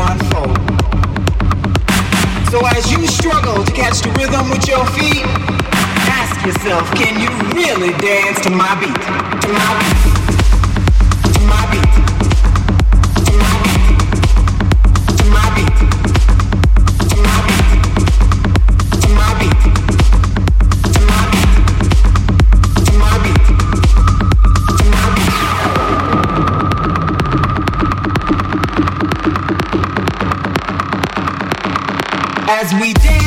unfold. So as you struggle to catch the rhythm with your feet, ask yourself, can you really dance to my beat? To my beat. as we dance.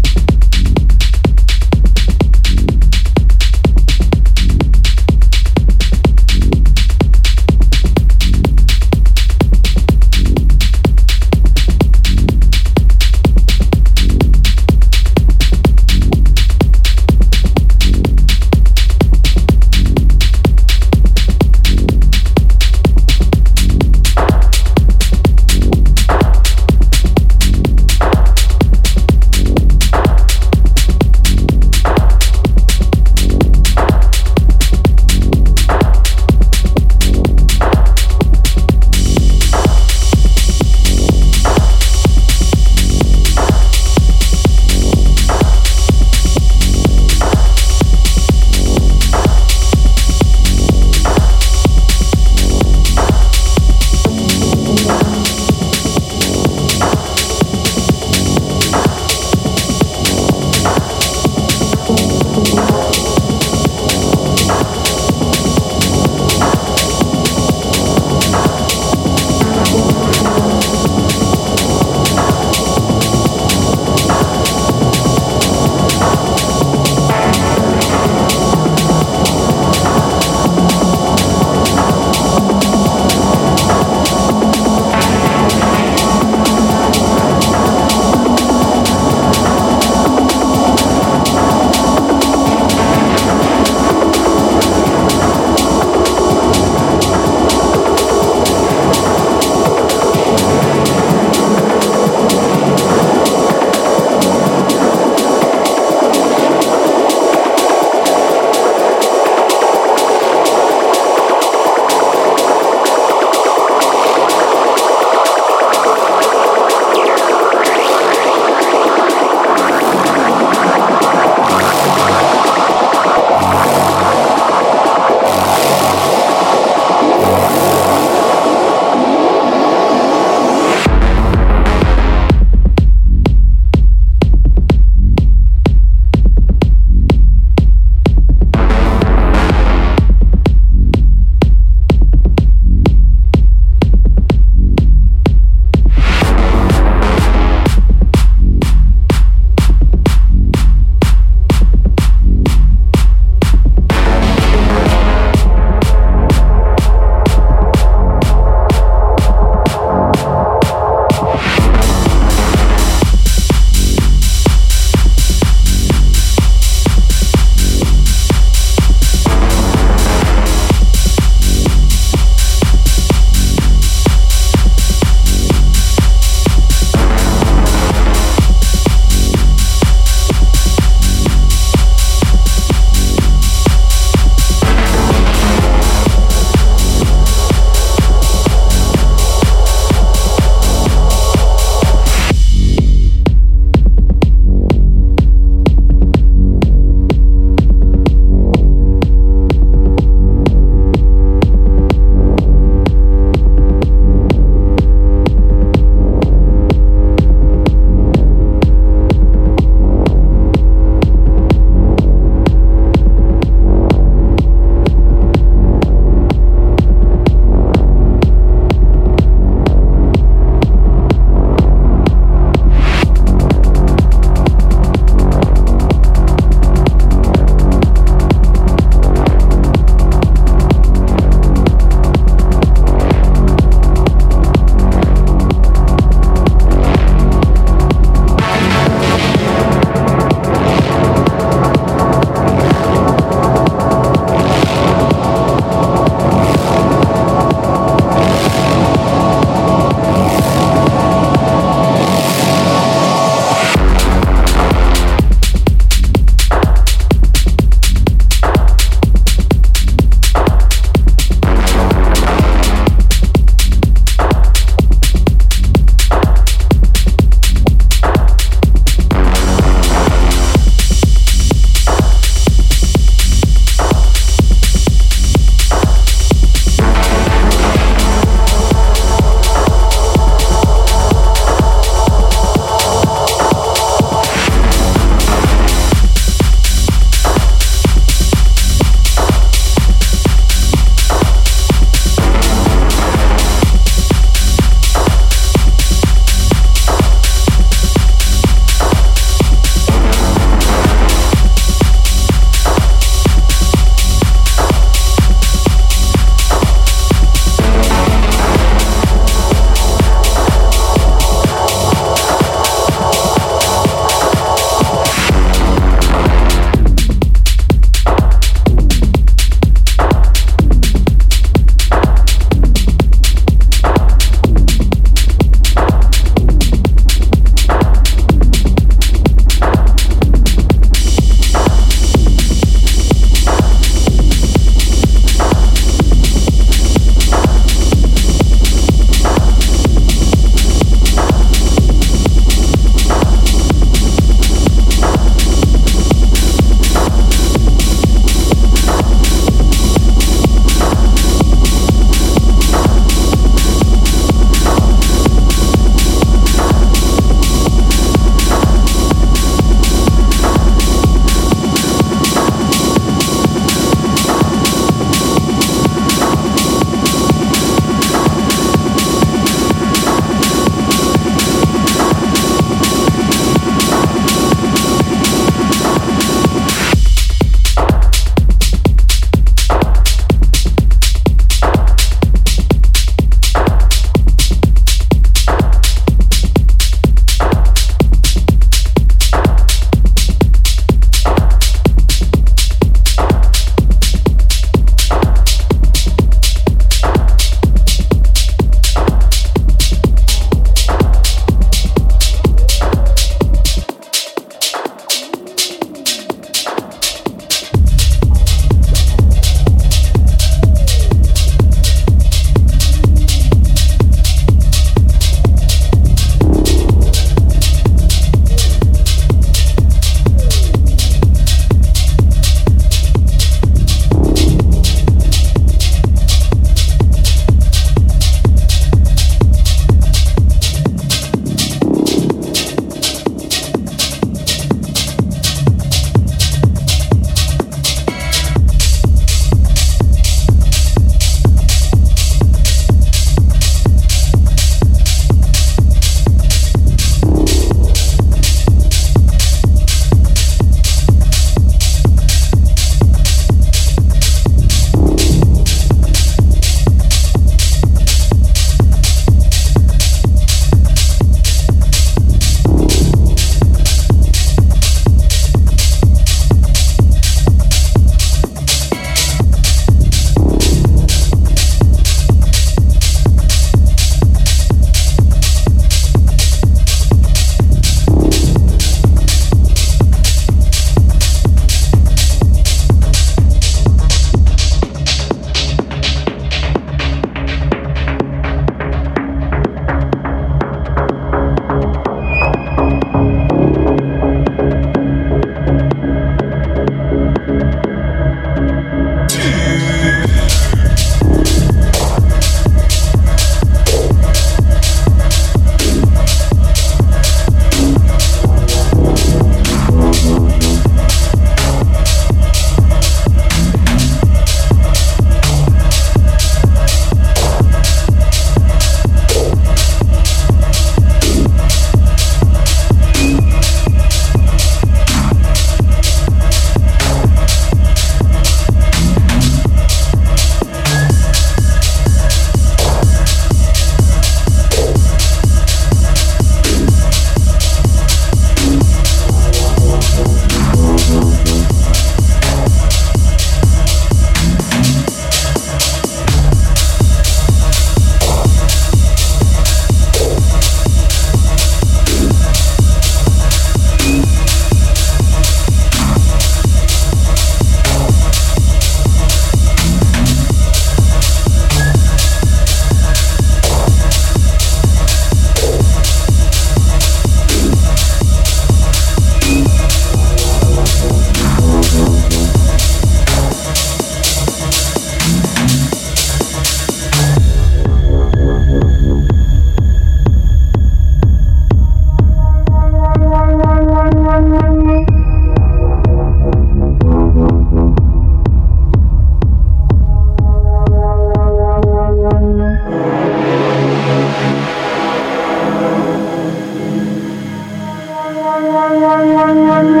one.